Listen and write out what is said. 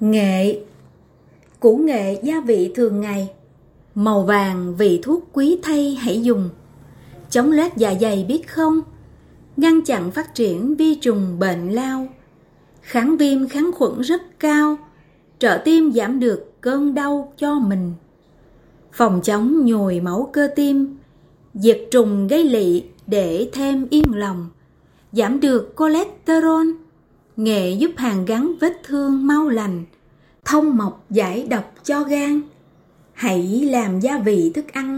Nghệ. Củ nghệ gia vị thường ngày. Màu vàng vị thuốc quý thay hãy dùng. Chống loét dạ dày biết không? Ngăn chặn phát triển vi trùng bệnh lao. Kháng viêm kháng khuẩn rất cao. Trợ tim giảm được cơn đau cho mình. Phòng chống nhồi máu cơ tim. Diệt trùng gây lị để thêm yên lòng. Giảm được cholesterol. Nghệ giúp hàn gắn vết thương mau lành, thông mọc giải độc cho gan. Hãy làm gia vị thức ăn